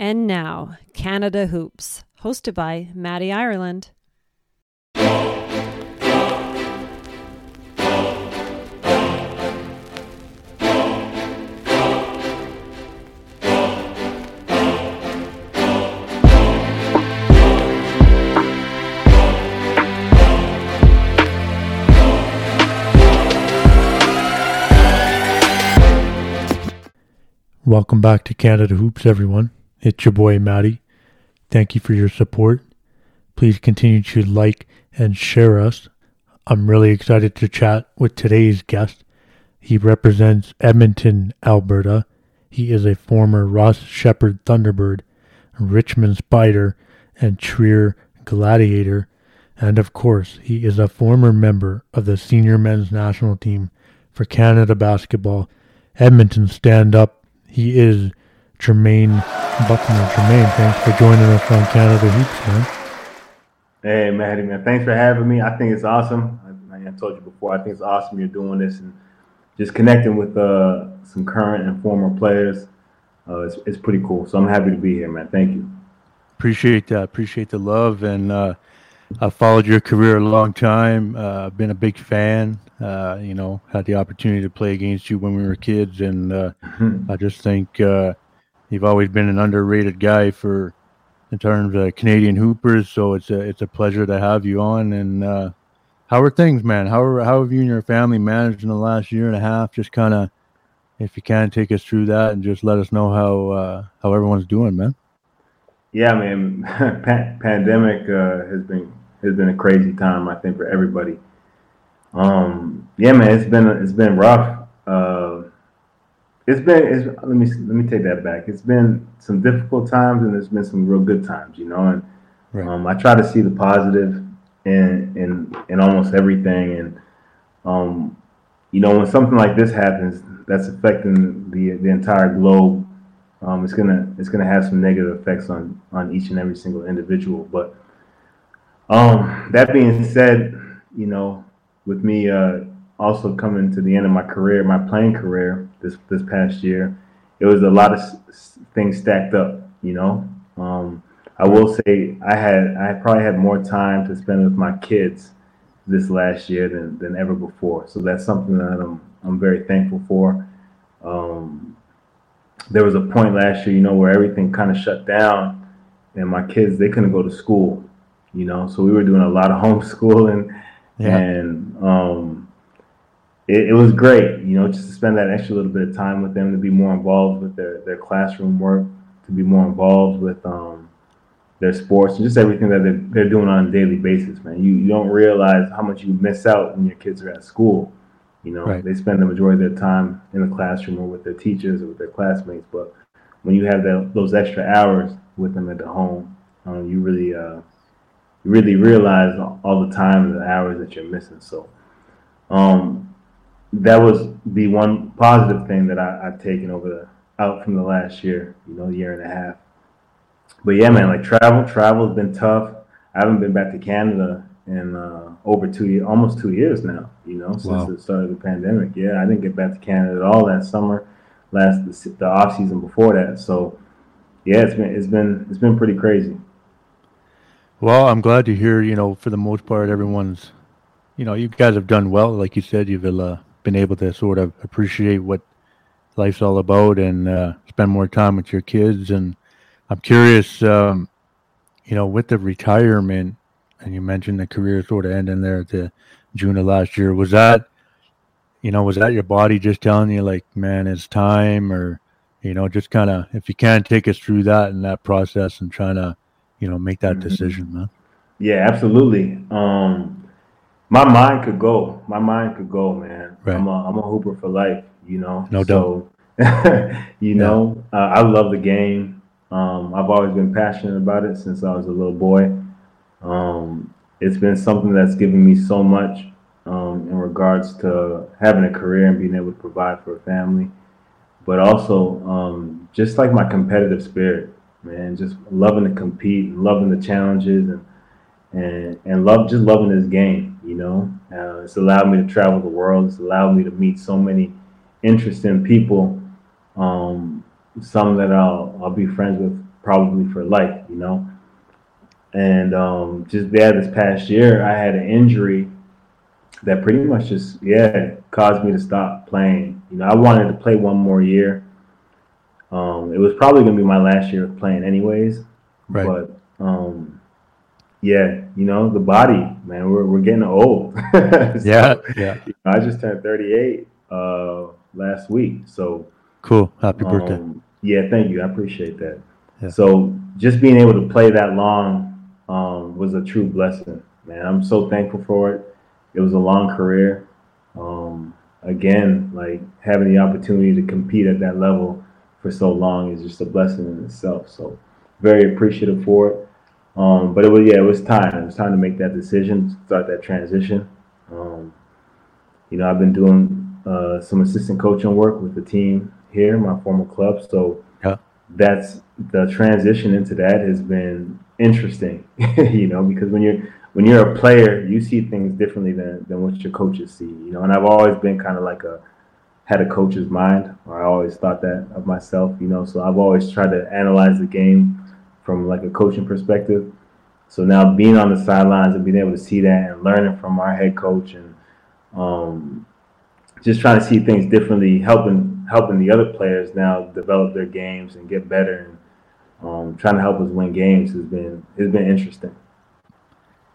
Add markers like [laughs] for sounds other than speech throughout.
And now, Canada Hoops, hosted by Maddie Ireland. Welcome back to Canada Hoops, everyone. It's your boy, Matty. Thank you for your support. Please continue to like and share us. I'm really excited to chat with today's guest. He represents Edmonton, Alberta. He is a former Ross Sheppard Thunderbird, Richmond Spider, and Trier Gladiator. And of course, he is a former member of the senior men's national team for Canada basketball. Edmonton, stand up he is Jermaine Bucknor. Jermaine, thanks for joining us on Canada Hoops, man. Hey, Maddie, man. Thanks for having me. I think it's awesome. I, I told you before, I think it's awesome you're doing this and just connecting with uh, some current and former players. Uh, it's, it's pretty cool. So I'm happy to be here, man. Thank you. Appreciate that. Appreciate the love. And uh, I've followed your career a long time. Uh, been a big fan. Uh, you know, had the opportunity to play against you when we were kids, and uh, mm-hmm. [laughs] I just think uh, you've always been an underrated guy for in terms of Canadian hoopers. So it's a it's a pleasure to have you on. And uh, how are things, man? How are, how have you and your family managed in the last year and a half? Just kind of, if you can, take us through that and just let us know how uh, how everyone's doing, man. Yeah, man. [laughs] pandemic uh, has been has been a crazy time. I think for everybody. Um, yeah, man, it's been it's been rough. Uh, it's been it's, let me let me take that back. It's been some difficult times and there's been some real good times, you know. And right. um, I try to see the positive in in in almost everything. And um, you know, when something like this happens, that's affecting the the entire globe. Um, it's gonna it's gonna have some negative effects on on each and every single individual. But um, that being said, you know, with me uh, also coming to the end of my career, my playing career this this past year, it was a lot of s- things stacked up. You know, um, I will say I had I probably had more time to spend with my kids this last year than, than ever before. So that's something that I'm I'm very thankful for. Um, there was a point last year, you know, where everything kind of shut down, and my kids they couldn't go to school. You know, so we were doing a lot of [laughs] homeschooling yeah. And um, it, it, was great, you know, just to spend that extra little bit of time with them, to be more involved with their, their classroom work, to be more involved with um, their sports, and just everything that they're, they're doing on a daily basis, man. You, you don't realize how much you miss out when your kids are at school. You know, right. they spend the majority of their time in the classroom or with their teachers or with their classmates. But when you have that, those extra hours with them at the home, um, you really uh, you really realize all the time and the hours that you're missing. So, um, that was the one positive thing that I, have taken over the out from the last year, you know, year and a half. But yeah, man, like travel, travel has been tough. I haven't been back to Canada in uh, over two years, almost two years now. You know, since wow. the start of the pandemic. Yeah, I didn't get back to Canada at all that summer, last the, the off season before that. So, yeah, it's been it's been it's been pretty crazy. Well, I'm glad to hear, you know, for the most part, everyone's, you know, you guys have done well. Like you said, you've uh, been able to sort of appreciate what life's all about and uh, spend more time with your kids. And I'm curious, um, you know, with the retirement, and you mentioned the career sort of ending there at the June of last year. Was that, you know, was that your body just telling you, like, man, it's time, or, you know, just kind of, if you can take us through that and that process and trying to, you know, make that mm-hmm. decision, man. Yeah, absolutely. Um, my mind could go. My mind could go, man. Right. I'm a I'm a hooper for life. You know. No so, doubt. [laughs] you know, uh, I love the game. Um, I've always been passionate about it since I was a little boy. Um, it's been something that's given me so much um, in regards to having a career and being able to provide for a family, but also um, just like my competitive spirit man. Just loving to compete, and loving the challenges, and and and love just loving this game. You know, uh, it's allowed me to travel the world. It's allowed me to meet so many interesting people. Um, some that I'll I'll be friends with probably for life, you know. And um, just there this past year, I had an injury that pretty much just yeah caused me to stop playing. You know, I wanted to play one more year. Um, it was probably gonna be my last year of playing anyways. Right. But um, yeah, you know, the body, man, we're we're getting old. [laughs] so, yeah, yeah. I just turned 38 uh, last week, so cool. Happy birthday. Um, yeah, thank you. I appreciate that. Yeah. So just being able to play that long um, was a true blessing, man. I'm so thankful for it. It was a long career. Um, again, like having the opportunity to compete at that level for so long is just a blessing in itself. So very appreciative for it. Um, but it was yeah, it was time. It was time to make that decision, start that transition. Um, you know, I've been doing uh, some assistant coaching work with the team here, my former club. So yeah. that's the transition into that has been interesting. [laughs] you know, because when you're when you're a player, you see things differently than than what your coaches see. You know, and I've always been kind of like a had a coach's mind, or I always thought that of myself. You know, so I've always tried to analyze the game from like a coaching perspective. So now being on the sidelines and being able to see that and learning from our head coach and um, just trying to see things differently, helping helping the other players now develop their games and get better, and um, trying to help us win games has been has been interesting.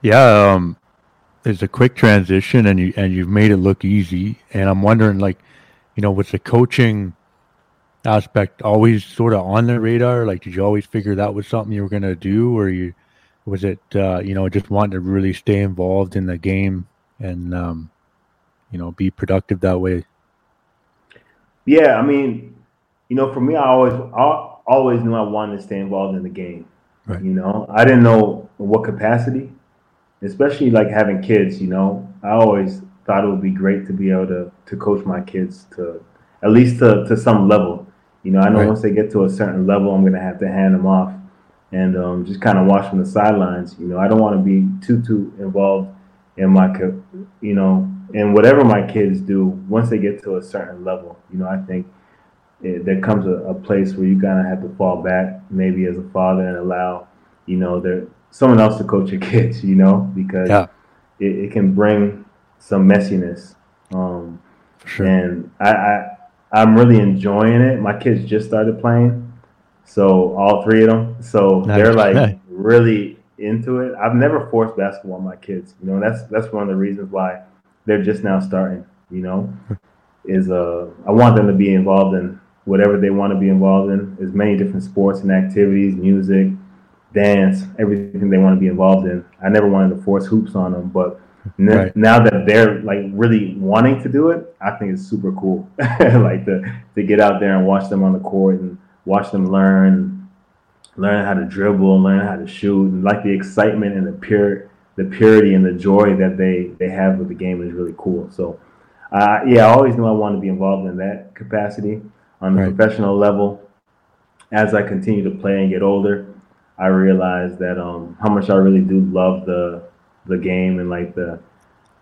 Yeah, um, it's a quick transition, and you and you've made it look easy. And I'm wondering, like, you know, with the coaching aspect always sort of on the radar? Like, did you always figure that was something you were going to do, or you was it uh, you know just wanting to really stay involved in the game and um, you know be productive that way? Yeah, I mean, you know, for me, I always I always knew I wanted to stay involved in the game. Right. You know, I didn't know what capacity, especially like having kids. You know, I always thought it would be great to be able to to coach my kids to at least to, to some level. You know, I know right. once they get to a certain level, I'm going to have to hand them off and um, just kind of watch from the sidelines. You know, I don't want to be too too involved in my, you know, in whatever my kids do. Once they get to a certain level, you know, I think it, there comes a, a, place where you kind of have to fall back, maybe as a father, and allow, you know, there someone else to coach your [laughs] kids. You know, because yeah. it, it, can bring some messiness. Um, sure. And I, I I'm really enjoying it. My kids just started playing, so all three of them. So nice. they're like really into it. I've never forced basketball on my kids. You know, that's that's one of the reasons why they're just now starting. You know, is uh I want them to be involved in whatever they want to be involved in. As many different sports and activities, music, dance, everything they want to be involved in. I never wanted to force hoops on them, but right. now that they're like really wanting to do it, I think it's super cool. [laughs] like to to get out there and watch them on the court and watch them learn, learn how to dribble, learn how to shoot, and like the excitement and the pure the purity and the joy that they they have with the game is really cool. So, uh, yeah, I always knew I wanted to be involved in that capacity on the right. professional level. As I continue to play and get older, I realized that um, how much I really do love the the game and like the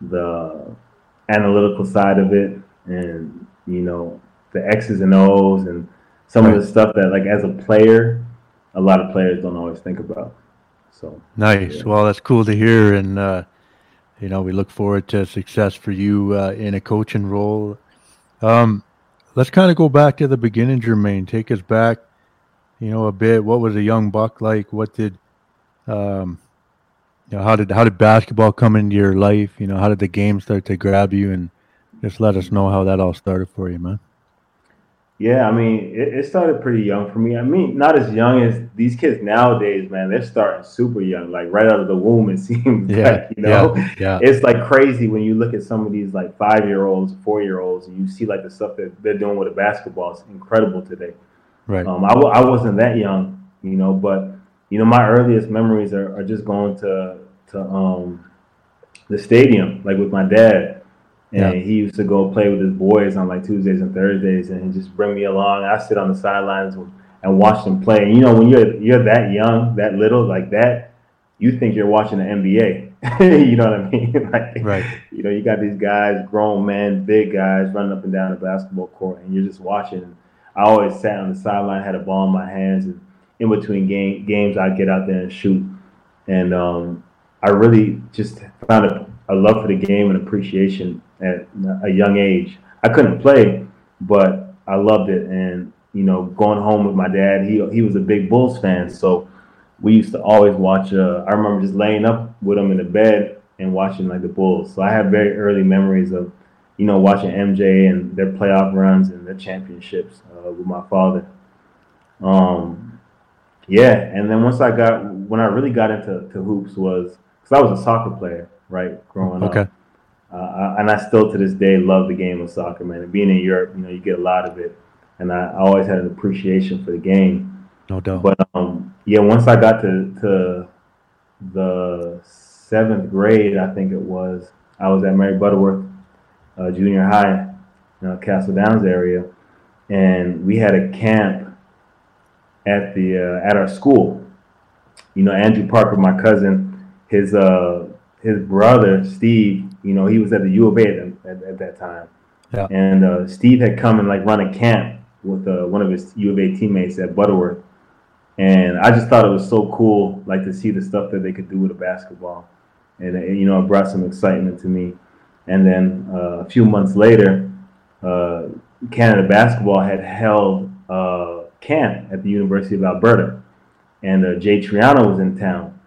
the analytical side of it and you know the X's and O's and some right. of the stuff that like as a player a lot of players don't always think about. So nice. Yeah. Well, that's cool to hear, and uh, you know we look forward to success for you uh, in a coaching role. Um, let's kind of go back to the beginning, Jermaine. Take us back, you know, a bit. What was a young buck like? What did um, you know, how did how did basketball come into your life? You know, how did the game start to grab you? And just let us know how that all started for you, man. Yeah, I mean, it, it, started pretty young for me. I mean, not as young as these kids nowadays, man. They're starting super young, like right out of the womb. It [laughs] seems yeah, like you know, yeah, yeah. it's like crazy when you look at some of these like five year olds, four year olds, and you see like the stuff that they're doing with a basketball. It's incredible today. Right. Um, I w- I wasn't that young, you know, but you know, my earliest memories are, are just going to to um the stadium, like with my dad. And yeah. he used to go play with his boys on like Tuesdays and Thursdays, and just bring me along. I sit on the sidelines and watch them play. And you know, when you're you're that young, that little, like that, you think you're watching the NBA. [laughs] you know what I mean? [laughs] like, right. You know, you got these guys, grown men, big guys, running up and down the basketball court, and you're just watching. I always sat on the sideline, had a ball in my hands, and in between game, games, I'd get out there and shoot. And um, I really just found a, a love for the game and appreciation at a young age. I couldn't play, but I loved it. And you know, going home with my dad, he he was a big Bulls fan, so we used to always watch. Uh, I remember just laying up with him in the bed and watching like the Bulls. So I have very early memories of, you know, watching MJ and their playoff runs and their championships uh, with my father. Um, yeah, and then once I got when I really got into to hoops was because I was a soccer player, right, growing Okay. up. Uh, and I still to this day love the game of soccer, man. And being in Europe, you know, you get a lot of it, and I, I always had an appreciation for the game. No doubt. But um, yeah, once I got to to the seventh grade, I think it was, I was at Mary Butterworth uh, Junior High, uh, Castle Downs area, and we had a camp at the uh, at our school. You know, Andrew Parker, my cousin, his uh his brother Steve, you know, he was at the U of A at, at, at that time, Yeah. and uh, Steve had come and like run a camp with uh, one of his U of A teammates at Butterworth, and I just thought it was so cool, like to see the stuff that they could do with a basketball, and, and you know, it brought some excitement to me. And then uh, a few months later, uh, Canada basketball had held uh, camp at the University of Alberta, and uh, Jay Triano was in town,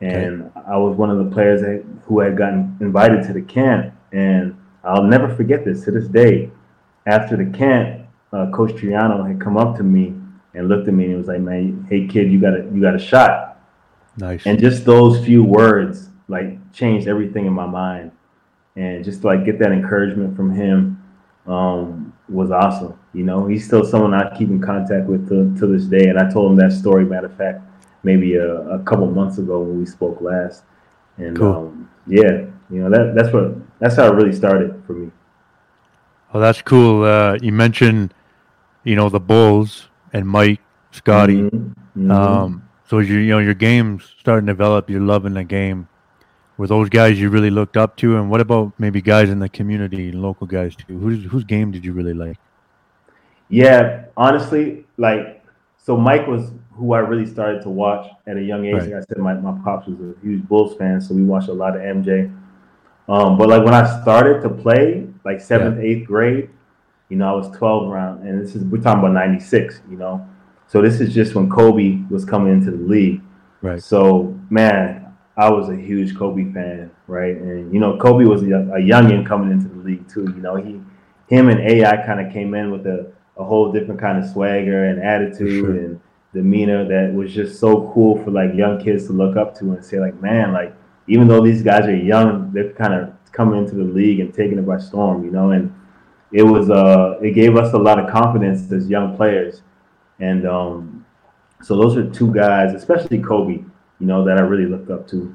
and I was one of the players that, who had gotten invited to the camp, and I'll never forget this to this day. After the camp, uh, Coach Triano had come up to me and looked at me and was like, "Man, hey kid, you got a you got a shot." nice. And just those few words like changed everything in my mind. And just to, like get that encouragement from him um, was awesome. You know, he's still someone I keep in contact with to, to this day. And I told him that story, matter of fact, maybe a, a couple months ago when we spoke last. And Cool. um, yeah, you know that that's what that's how it really started for me. well, that's cool. Uh, you mentioned, you know, the Bulls and Mike, Scotty. Mhm. Mhm. Um, so you you know your game's starting to develop, you're loving the game. Were those guys you really looked up to, and what about maybe guys in the community local guys too? Who's whose game did you really like? Yeah, honestly, like so Mike was who I really started to watch at a young age. Right. Like I said, my, my pops was a huge Bulls fan, so we watched a lot of MJ. Um, but like when I started to play, like seventh, eighth grade, you know, I was 12 around, and this is we're talking about 96, you know. So this is just when Kobe was coming into the league. Right. So man, I was a huge Kobe fan, right? And you know, Kobe was a, a youngin coming into the league too. You know, he, him and AI kind of came in with a, a whole different kind of swagger and attitude sure. and demeanor that was just so cool for like young kids to look up to and say like, man, like even though these guys are young, they're kind of coming into the league and taking it by storm, you know. And it was uh, it gave us a lot of confidence as young players, and um, so those are two guys, especially Kobe, you know, that I really looked up to.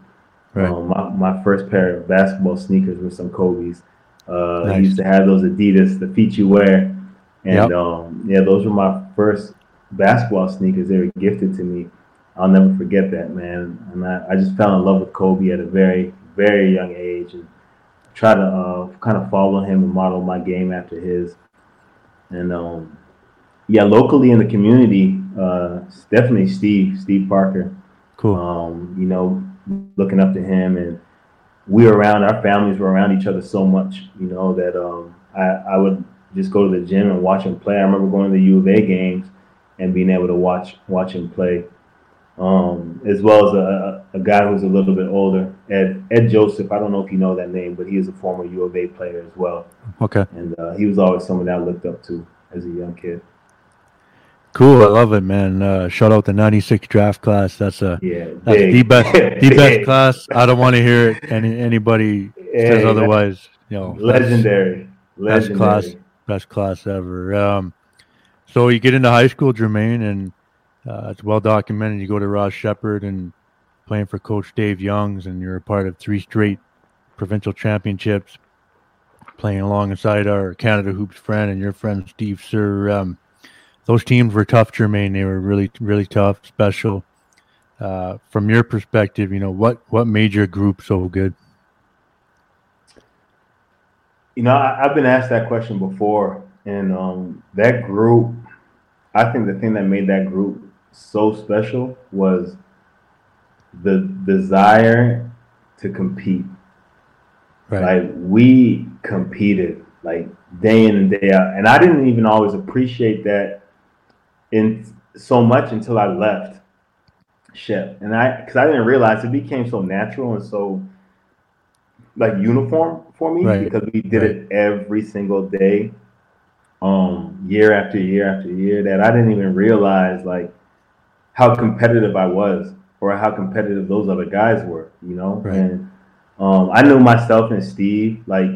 Right. Um, my, my first pair of basketball sneakers were some Kobe's. Uh, Nice. I used to have those Adidas, the feet you wear, and Yep. um, yeah, those were my first basketball sneakers. They were gifted to me. I'll never forget that, man. And I, I just fell in love with Kobe at a very, very young age, and try to uh, kind of follow him and model my game after his. And um, yeah, locally in the community, uh, definitely Steve, Steve Parker Cool. um, you know, looking up to him and we were around our families were around each other so much, you know, that um, I, I would just go to the gym and watch him play. I remember going to the U of A games and being able to watch watch him play. Um, as well as a, a guy who's a little bit older, Ed Ed Joseph. I don't know if you know that name, but he is a former U of A player as well, Okay. and uh, he was always someone that I looked up to as a young kid. Cool. I love it, man. Uh, shout out the '96 draft class. That's a Yeah, that's big. the best [laughs] the best class. I don't want to hear it. Any anybody says Yeah, otherwise. You know, that's- legendary, legendary. class, best class ever. Um, so you get into high school, Jermaine, and uh, it's well documented. You go to Ross Sheppard and playing for Coach Dave Youngs, and you're a part of three straight provincial championships, playing alongside our Canada Hoops friend and your friend Steve Sir. Um, those teams were tough, Jermaine. They were really, really tough, special. Uh, from your perspective, you know what what made your group so good? You know, I, I've been asked that question before, and um, that group, I think the thing that made that group so special was the desire to compete. Right. Like we competed like day in and day out, and I didn't even always appreciate that in so much until I left Shep, and I because I didn't realize it became so natural and so like uniform for me right. because we did right. it every single day, um, year after year after year. That I didn't even realize like how competitive I was or how competitive those other guys were, you know. Right. And um, I knew myself and Steve. Like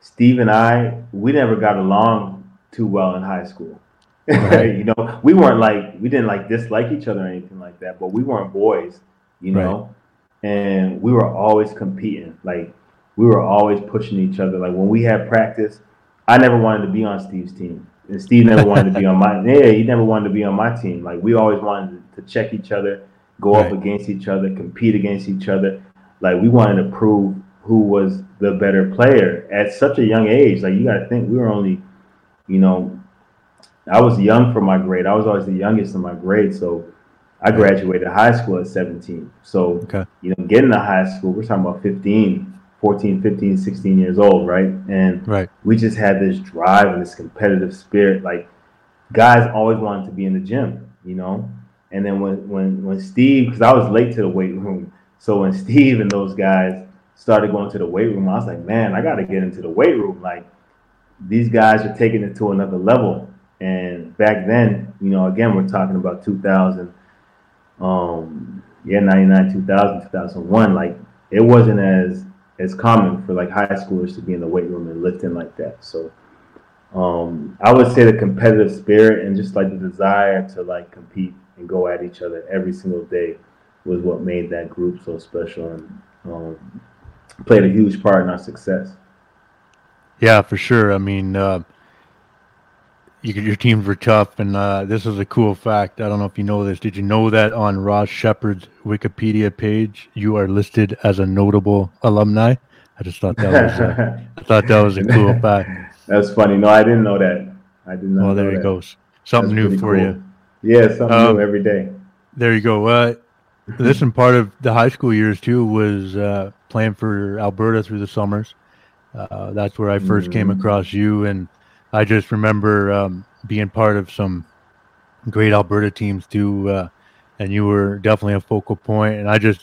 Steve and I, we never got along too well in high school. Right. [laughs] you know, we weren't like we didn't like dislike each other or anything like that, but we weren't boys, you know. Right. And we were always competing. Like we were always pushing each other. Like when we had practice, I never wanted to be on Steve's team. And Steve never wanted to be on my [laughs] yeah, he never wanted to be on my team. Like we always wanted to check each other, go right. up against each other, compete against each other. Like we wanted to prove who was the better player at such a young age. Like you got to think we were only, you know, I was young for my grade. I was always the youngest in my grade, so I graduated high school at 17. So okay. you know, getting to high school, we're talking about 15, 14, 15, 16 years old, right? And right. we just had this drive and this competitive spirit. Like guys always wanted to be in the gym, you know. And then when when when Steve, because I was late to the weight room, so when [laughs] Steve and those guys started going to the weight room, I was like, man, I got to get into the weight room. Like these guys are taking it to another level. And back then, you know, again, we're talking about 2000, um, yeah, 99, 2000, 2001. Like it wasn't as as common for like high schoolers to be in the weight room and lifting like that. So um, I would say the competitive spirit and just like the desire to like compete and go at each other every single day was what made that group so special and um, played a huge part in our success. Yeah, for sure. I mean, uh, you, your teams were tough, and uh, this is a cool fact. I don't know if you know this. Did you know that on Ross Sheppard's Wikipedia page, you are listed as a notable alumni? I just thought that was uh, [laughs] I thought that was a cool [laughs] fact. That's funny. No, I didn't know that. I did not. Know. Well, there it that. goes. Something That's new for cool. you. Yeah, something um, new every day. There you go. Uh, listen, part of the high school years too was uh, playing for Alberta through the summers. Uh, that's where I 1st mm-hmm. came across you, and I just remember um, being part of some great Alberta teams too. Uh, and you were definitely a focal point. And I just,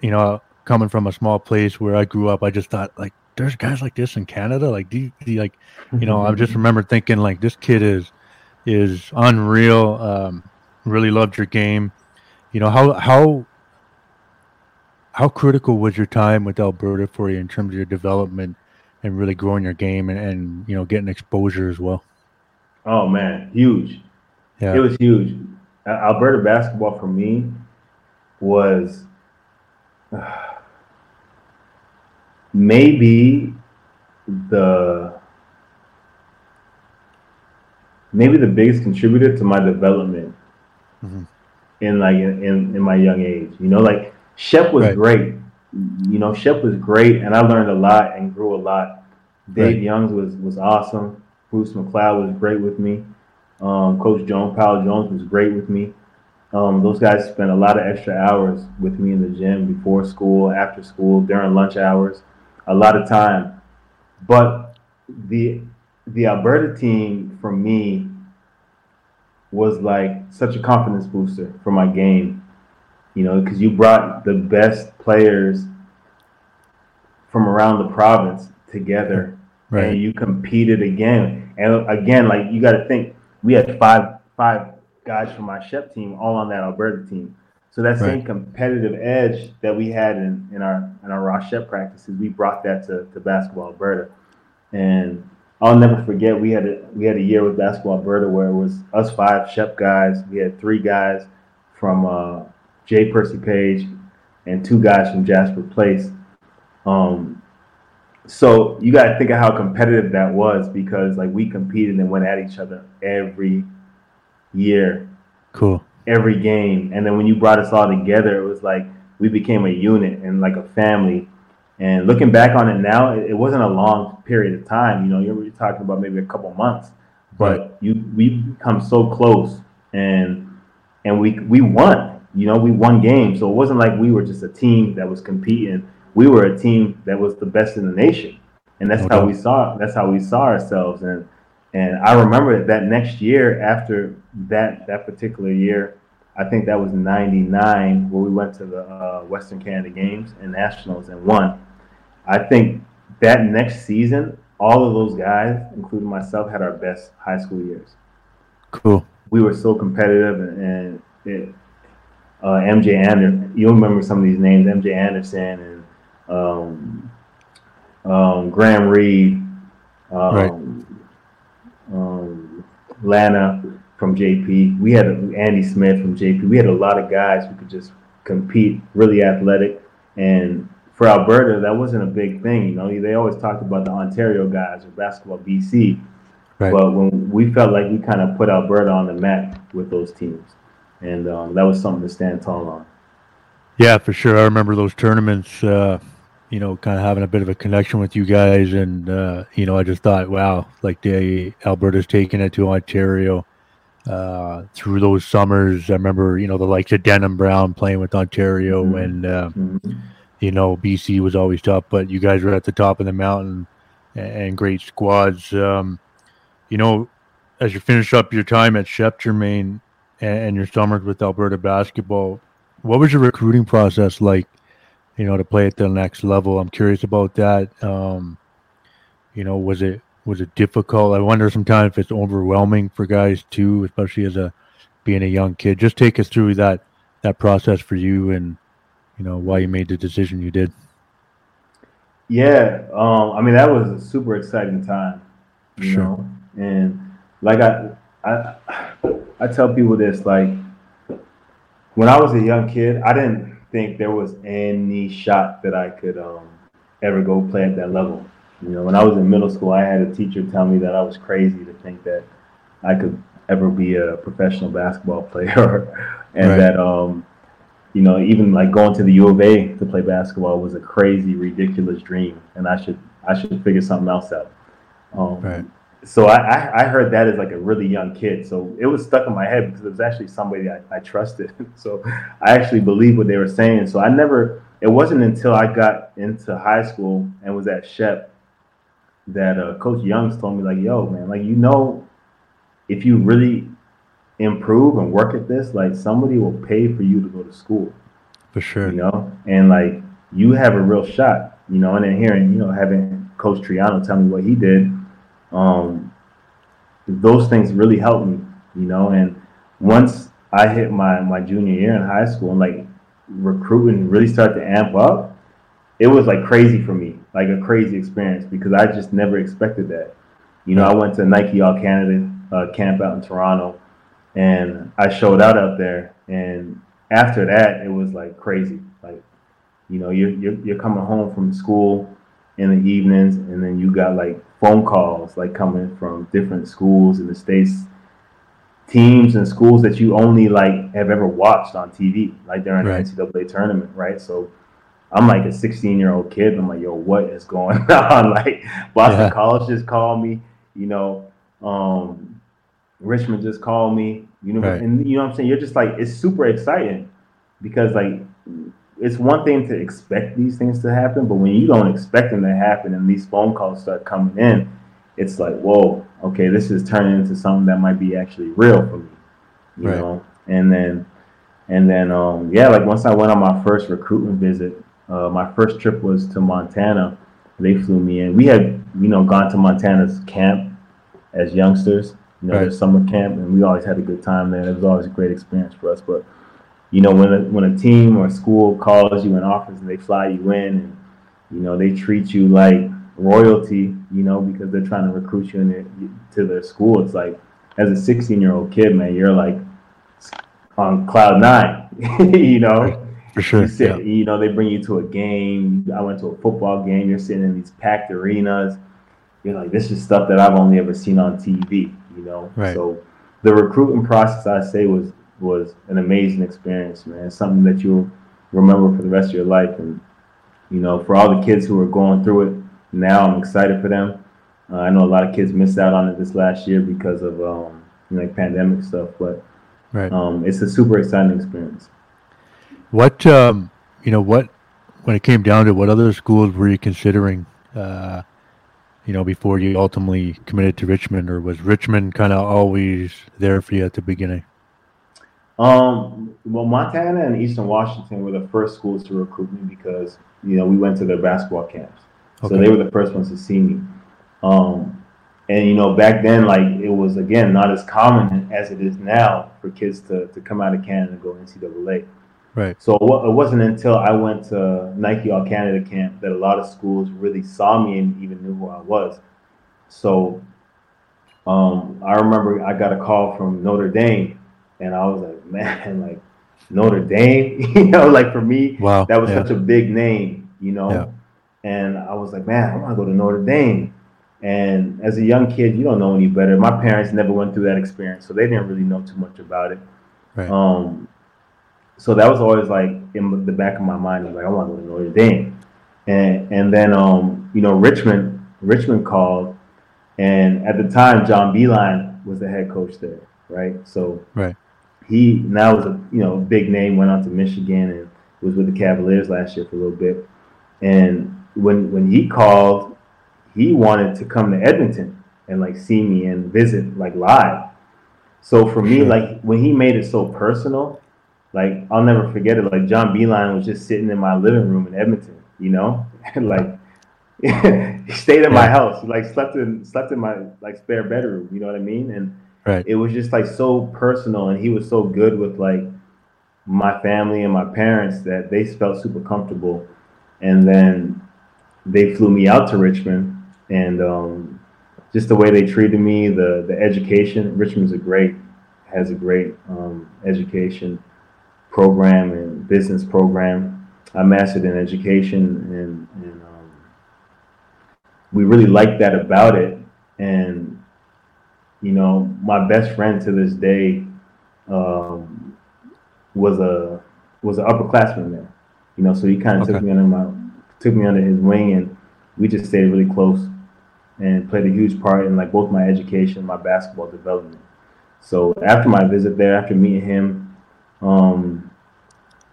you know, coming from a small place where I grew up, I just thought like, there's guys like this in Canada. Like, do you, do like, you know, I just remember thinking like, this kid is is unreal. Um, really loved your game. You know how how how critical was your time with Alberta for you in terms of your development and really growing your game and, and you know getting exposure as well? Oh man, huge. Yeah, it was huge. Alberta basketball for me was uh, [sighs] maybe the maybe the biggest contributor to my development mm-hmm. in like in, in, in my young age. You know, like Shep was right. great. You know, Shep was great, and I learned a lot and grew a lot. Dave right. Youngs was was awesome. Bruce McLeod was great with me. Um, Coach Jones, Powell Jones was great with me. Um, those guys spent a lot of extra hours with me in the gym before school, after school, during lunch hours, a lot of time. But the the Alberta team for me was like such a confidence booster for my game you know, because you brought the best players from around the province together, right. and you competed again. And again, like you got to think, we had five five guys from my Shep team all on that Alberta team. So that same right. competitive edge that we had in, in our in our Ross Shep practices, we brought that to, to basketball Alberta. And I'll never forget we had a we had a year with basketball Alberta where it was us five Shep guys. We had three guys from uh, J. Percy Page, and two guys from Jasper Place. Um, so you got to think of how competitive that was because like we competed and went at each other every year. Cool. Every game, and then when you brought us all together, it was like we became a unit and like a family. And looking back on it now, it, wasn't a long period of time. You know, you're talking about maybe a couple months, but you we become so close and and we we won. You know, we won games, so it wasn't like we were just a team that was competing. We were a team that was the best in the nation, and that's okay. how we saw. That's how we saw ourselves. And and I remember that next year, after that that particular year, I think that was '99, where we went to the uh, Western Canada Games and Nationals and won. I think that next season, all of those guys, including myself, had our best high school years. Cool. We were so competitive, and, and it, uh, MJ Anderson. You'll remember some of these names: MJ Anderson and um, um, Graham Reed, um, right. Um, Lana from JP. We had Andy Smith from JP. We had a lot of guys who could just compete, really athletic, and for Alberta, that wasn't a big thing. You know, they always talked about the Ontario guys or basketball BC, right. but when we felt like we kind of put Alberta on the map with those teams, and um, that was something to stand tall on. Yeah, for sure. I remember those tournaments. Uh, you know, kind of having a bit of a connection with you guys, and uh, you know, I just thought, wow, like the Alberta's taking it to Ontario. Uh, through those summers, I remember, you know, the likes of Denham Brown playing with Ontario mm-hmm. and uh, mm-hmm you know, BC was always tough, but you guys were at the top of the mountain and great squads. Um, you know, as you finish up your time at Shep Jermaine and your summers with Alberta basketball, what was your recruiting process like? You know, to play at the next level. I'm curious about that. Um, you know, was it was it difficult? I wonder sometimes if it's overwhelming for guys too, especially as a being a young kid. Just take us through that that process for you and you know why you made the decision you did. Yeah, um, I mean that was a super exciting time, you sure. know, and like I, I, I tell people this like when I was a young kid, I didn't think there was any shot that I could um, ever go play at that level. You know, when I was in middle school, I had a teacher tell me that I was crazy to think that I could ever be a professional basketball [laughs] player, and right. that um, you know, even like going to the U of A to play basketball was a crazy, ridiculous dream, and I should I should figure something else out. Um, right. So I, I heard that as like a really young kid, so it was stuck in my head because it was actually somebody I, I trusted. [laughs] so I actually believed what they were saying. So I never. It wasn't until I got into high school and was at Shep that uh, Coach Youngs told me like, "Yo, man, like you know, if you really improve and work at this, like somebody will pay for you to go to school. For sure. You know, and like you have a real shot, you know, and then hearing, you know, having Coach Triano tell me what he did, um, those things really helped me, you know, and once I hit my my junior year in high school and like recruiting really started to amp up, it was like crazy for me, like a crazy experience because I just never expected that. You know, I went to Nike All Canada uh, camp out in Toronto and I showed out out there. And after that, it was like crazy. Like, you know, you're you're, you're coming home from school in the evenings, and then you got like phone calls like coming from different schools in the states, teams and schools that you only like have ever watched on TV, like during right. the NCAA tournament, right? So. I'm like a 16 year old kid. I'm like, yo, what is going [laughs] on? like, Boston yeah. College just called me. You know, um, Richmond just called me. You know, right. and you know what I'm saying. You're just like it's super exciting because like it's one thing to expect these things to happen, but when you don't expect them to happen and these phone calls start coming in, it's like, whoa, okay, this is turning into something that might be actually real for me. You right. know, and then and then um yeah, like once I went on my first recruitment visit, uh, my first trip was to Montana. They flew me in. We had, you know, gone to Montana's camp as youngsters you know, right. there's summer camp, and we always had a good time there. It was always a great experience for us. But you know, when a, when a team or a school calls you and office and they fly you in, and you know they treat you like royalty, you know, because they're trying to recruit you in to their school. It's like as a 16 year old kid, man, you're like on cloud nine, [laughs] you know. For sure. You, sit, yeah. you know, they bring you to a game. I went to a football game. You're sitting in these packed arenas. You're like, this is stuff that I've only ever seen on TV you know. Right. So the recruiting process, I say, was was an amazing experience, man. something that you'll remember for the rest of your life. And you know, for all the kids who are going through it now, I'm excited for them. Uh, I know a lot of kids missed out on it this last year because of um, you know, like pandemic stuff, but Right. Um, it's a super exciting experience. What um, you know, what when it came down to what other schools were you considering? Uh, you know, before you ultimately committed to Richmond, or was Richmond kind of always there for you at the beginning? Um, well, Montana and Eastern Washington were the first schools to recruit me because you know we went to their basketball camps, so they were the first ones to see me. Um, and you know back then, like it was again not as common as it is now for kids to to come out of Canada and go to NCAA. Right. So it it wasn't until I went to Nike All Canada camp that a lot of schools really saw me and even knew who I was. So um, I remember I got a call from Notre Dame, and I was like, man, [laughs] like Notre Dame, [laughs] you know, like for me, Wow. that was yeah. such a big name, you know. Yeah. And I was like, man, I want to go to Notre Dame. And as a young kid, you don't know any better. My parents never went through that experience, so they didn't really know too much about it. Right. Um, so that was always like in the back of my mind, I was like I want to go to Notre Dame. And and then um, you know Richmond Richmond called, and at the time John Beilein was the head coach there, right? So Right. He now was a you know big name, went out to Michigan and was with the Cavaliers last year for a little bit. And when when he called, he wanted to come to Edmonton and like see me and visit like live. So for me, like when he made it so personal, like I'll never forget it. Like John Beilein was just sitting in my living room in Edmonton, you know, [laughs] and like [laughs] he stayed in my house, like slept in slept in my like spare bedroom, you know what I mean? And Right. it was just like so personal, and he was so good with like my family and my parents that they felt super comfortable. And then they flew me out to Richmond, and um, just the way they treated me, the the education. Richmond's a great has a great um, education program and business program. I mastered in education, and, and um, we really liked that about it. And you know, my best friend to this day um, was a was an upperclassman there. You know, so he kind of took me under my took me under his wing, and we just stayed really close and played a huge part in like both my education, my basketball development. So after my visit there, after meeting him, um,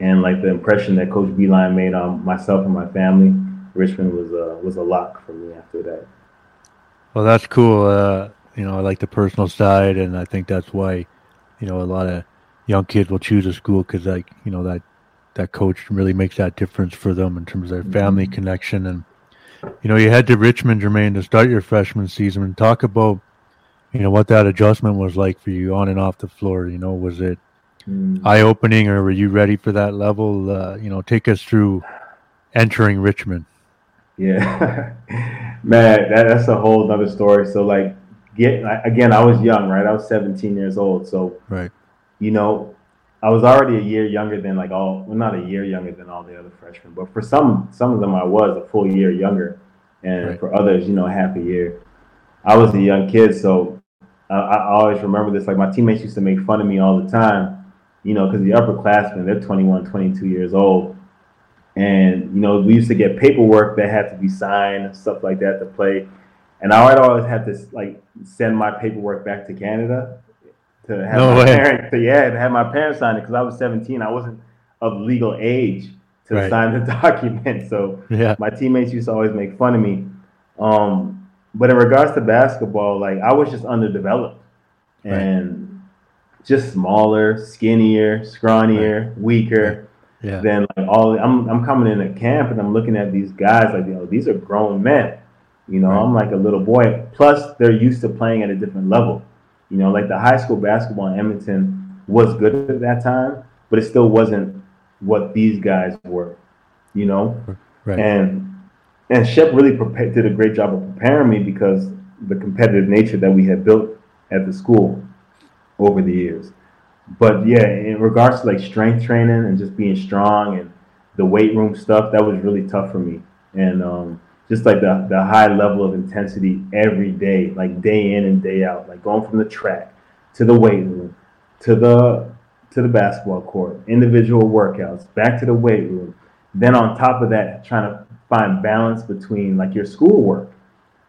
and like the impression that Coach Beilein made on myself and my family, Richmond was a was a lock for me after that. Well, that's cool. Uh, you know, I like the personal side, and I think that's why, you know, a lot of young kids will choose a school because, like, you know, that that coach really makes that difference for them in terms of their family connection. And you know, you head to Richmond, Jermaine, to start your freshman season, and talk about, you know, what that adjustment was like for you on and off the floor. You know, was it eye opening, or were you ready for that level? Uh, you know, take us through entering Richmond. Yeah, [laughs] man, that, that's a whole other story. So like, get again, I was young, right? I was 17 years old, so Right. you know, I was already a year younger than like all, well, not a year younger than all the other freshmen, but for some some of them, I was a full year younger, and Right. for others, you know, half a year. I was a young kid, so I, I always remember this. Like my teammates used to make fun of me all the time, you know, because the upperclassmen, they're 21, 22 years old. And, you know, we used to get paperwork that had to be signed and stuff like that to play. And I would always have to like send my paperwork back to Canada to have No my way. parents, to, yeah, to have my parents sign it because I was 17. I wasn't of legal age to Right. sign the [laughs] document. So Yeah. my teammates used to always make fun of me. Um, but in regards to basketball, like I was just underdeveloped Right. and just smaller, skinnier, scrawnier, weaker Yeah. than like all. I'm I'm coming in at camp and I'm looking at these guys like you know these are grown men. You know, Right. I'm like a little boy. Plus, they're used to playing at a different level. You know, like the high school basketball in Edmonton was good at that time, but it still wasn't what these guys were. You know, Right. and and Shep really prepared, did a great job of preparing me because the competitive nature that we had built at the school over the years. But yeah, in regards to like strength training and just being strong and the weight room stuff, that was really tough for me. And um, just like the the high level of intensity every day, like day in and day out, like going from the track to the weight room to the to the basketball court, individual workouts, back to the weight room. Then on top of that, trying to find balance between like your schoolwork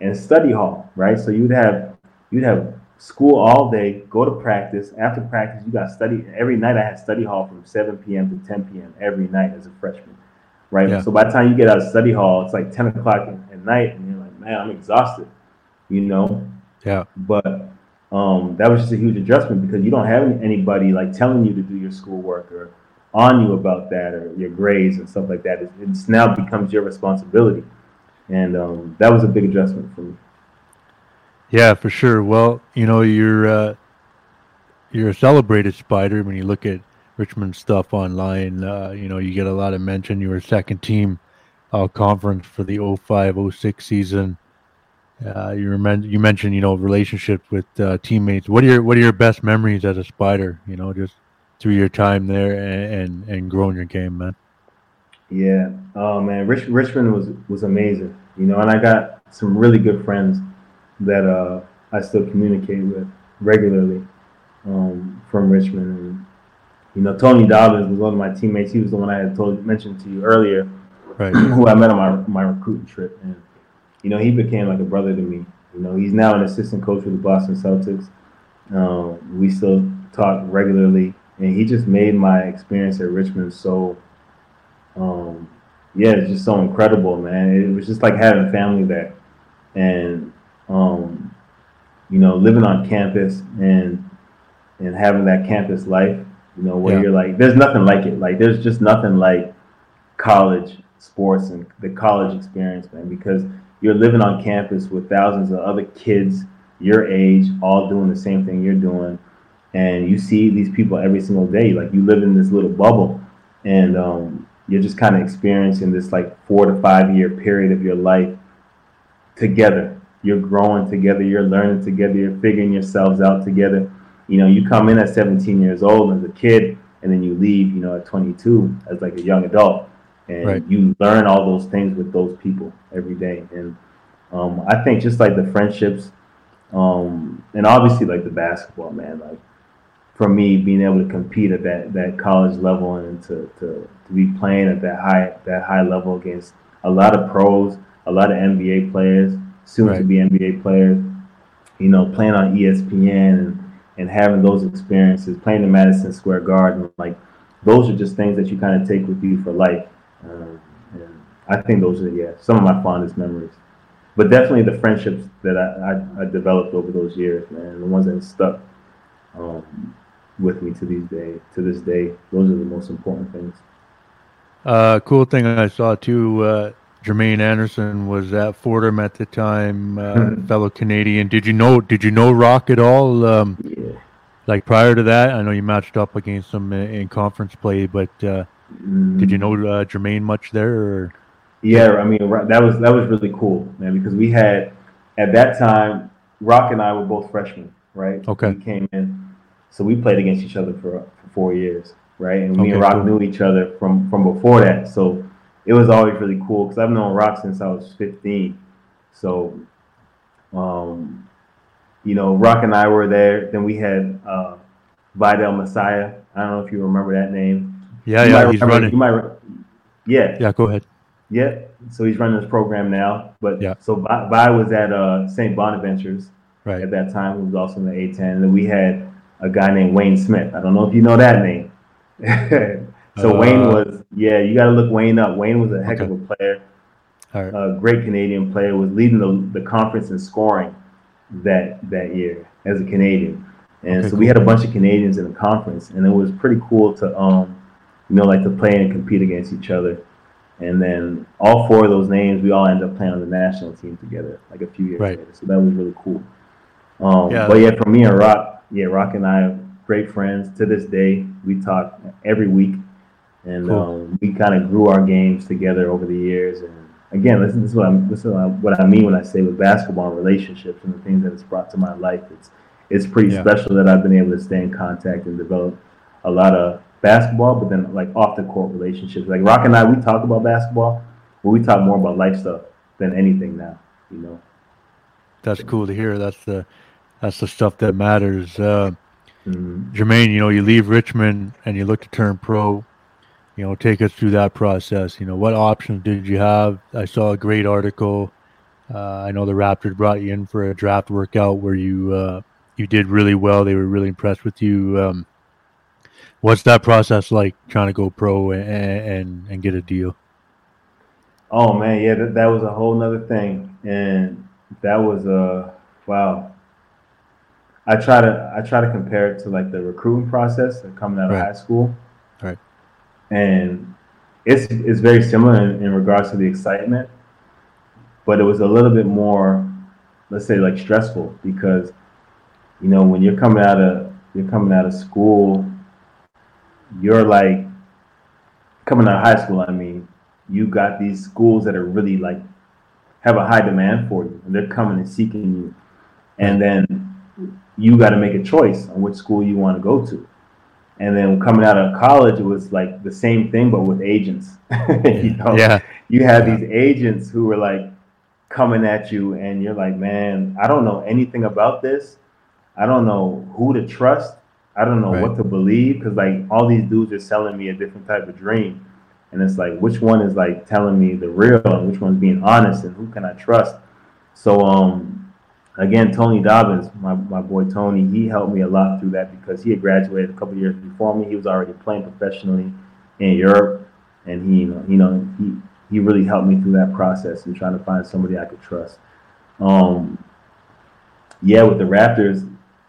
and study hall, right? So you'd have you'd have school all day, go to practice. After practice, you got study. Every night I had study hall from 7 p.m. to 10 p.m. every night as a freshman, right? Yeah. So by the time you get out of study hall, it's like 10 o'clock at night, and you're like, man, I'm exhausted, you know? Yeah. But um, that was just a huge adjustment because you don't have anybody like telling you to do your schoolwork or on you about that or your grades and stuff like that. It, it's now becomes your responsibility, and um, that was a big adjustment for me. Yeah, for sure. Well, you know, you're uh, you're a celebrated spider when you look at Richmond stuff online. Uh, you know, you get a lot of mention. You were second team all conference for the 05-06 season. Uh, you remember you mentioned you know relationship with uh, teammates. What are your what are your best memories as a spider? You know, just through your time there and and, and growing your game, man. Yeah, oh man, Rich, Richmond was was amazing. You know, and I got some really good friends that uh, I still communicate with regularly um, from Richmond. And, you know, Tony Dobbins was one of my teammates. He was the one I had told mentioned to you earlier, right. [clears throat] who I met on my my recruiting trip, and you know, he became like a brother to me. You know, he's now an assistant coach for the Boston Celtics. Um, we still talk regularly, and he just made my experience at Richmond so, um, yeah, it's just so incredible, man. It was just like having family there, and um, you know, living on campus and and having that campus life, you know, where yeah. you're like, there's nothing like it. Like, there's just nothing like college sports and the college experience, man, because you're living on campus with thousands of other kids your age, all doing the same thing you're doing. And you see these people every single day. Like, you live in this little bubble, and um, you're just kind of experiencing this like four to five year period of your life together you're growing together, you're learning together, you're figuring yourselves out together. You know, you come in at 17 years old as a kid, and then you leave, you know, at 22 as like a young adult, and right. you learn all those things with those people every day. And um, I think just like the friendships, um, and obviously like the basketball, man, like for me being able to compete at that that college level and to, to, to be playing at that high that high level against a lot of pros, a lot of NBA players, soon right. to be NBA players, you know, playing on ESPN and, and having those experiences, playing in Madison Square Garden, like those are just things that you kind of take with you for life. Um, and I think those are, yeah, some of my fondest memories. But definitely the friendships that I, I, I developed over those years, man, the ones that stuck um, with me to these day, to this day, those are the most important things. Uh, cool thing I saw too. Uh, Jermaine Anderson was at Fordham at the time, uh, mm-hmm. fellow Canadian. Did you know? Did you know Rock at all? Um, yeah. Like prior to that, I know you matched up against him in, conference play, but uh, mm-hmm. did you know uh, Jermaine much there? Or? Yeah, I mean that was that was really cool, man, because we had at that time Rock and I were both freshmen, right? Okay. We came in, so we played against each other for for four years, right? And me okay, and Rock cool. knew each other from from before that, so it was always really cool because I've known Rock since I was 15. So, um, you know, Rock and I were there. Then we had uh, Vidal Massiah. I don't know if you remember that name. Yeah, you yeah, he's remember, running. You might, yeah. Yeah, go ahead. Yeah, so he's running this program now. But yeah. so Vi was at uh, St. Bonaventures right. at that time, who was also in the A10. And then we had a guy named Wayne Smith. I don't know if you know that name. [laughs] So uh, Wayne was, yeah, you got to look Wayne up. Wayne was a heck okay. of a player. A great Canadian player was leading the, the conference in scoring that that year as a Canadian. And okay, so cool. we had a bunch of Canadians in the conference, and it was pretty cool to um, you know, like to play and compete against each other. And then all four of those names, we all ended up playing on the national team together, like a few years right. later. So that was really cool. Um, yeah, but yeah, for me and Rock, yeah, Rock and I are great friends to this day. We talk every week and cool. um, we kind of grew our games together over the years. And again, this, this is what I'm, this is what I mean when I say with basketball and relationships and the things that it's brought to my life. It's it's pretty yeah. special that I've been able to stay in contact and develop a lot of basketball, but then like off the court relationships. Like Rock and I, we talk about basketball, but we talk more about life stuff than anything now. You know. That's cool to hear. That's the that's the stuff that matters. Uh, mm-hmm. Jermaine, you know, you leave Richmond and you look to turn pro you know, take us through that process. You know, what options did you have? I saw a great article. Uh, I know the Raptors brought you in for a draft workout where you uh, you did really well. They were really impressed with you. Um, what's that process like trying to go pro and and, and get a deal? Oh man, yeah, that, that was a whole nother thing, and that was a uh, wow. I try to I try to compare it to like the recruiting process of coming out of Right. high school, Right. And it's it's very similar in, in regards to the excitement, but it was a little bit more, let's say, like stressful because, you know, when you're coming out of you're coming out of school, you're like coming out of high school. I mean, you got these schools that are really like have a high demand for you, and they're coming and seeking you, and then you got to make a choice on which school you want to go to. And then coming out of college, it was like the same thing, but with agents. [laughs] you know, Yeah. you had these agents who were like coming at you, and you're like, man, I don't know anything about this. I don't know who to trust. I don't know Right. what to believe because like all these dudes are selling me a different type of dream, and it's like which one is like telling me the real and which one's being honest and who can I trust? So um, again, Tony Dobbins, my, my boy Tony, he helped me a lot through that because he had graduated a couple years before me. He was already playing professionally in Europe, and he, you know, you know, he he really helped me through that process and trying to find somebody I could trust. Um, yeah, with the Raptors,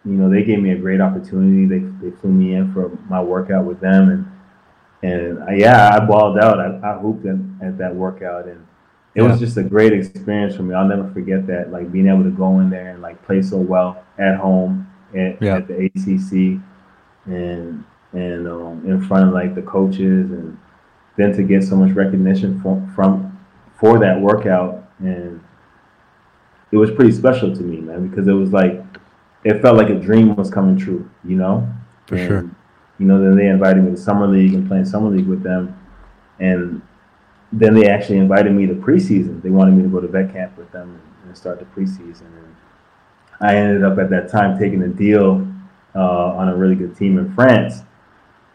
you know, they gave me a great opportunity. They they flew me in for my workout with them, and and I, yeah, I balled out. I, I hooped at, at that workout, and it was just a great experience for me. I'll never forget that. Like being able to go in there and like play so well at home at, Yeah. at the ACC, and and um, in front of like the coaches, and then to get so much recognition from from for that workout, and it was pretty special to me, man, because it was like it felt like a dream was coming true, you know. For And, sure. You know, then they invited me to summer league and playing summer league with them, and then they actually invited me to preseason. They wanted me to go to vet camp with them and, and start the preseason. And I ended up at that time taking a deal uh, on a really good team in France,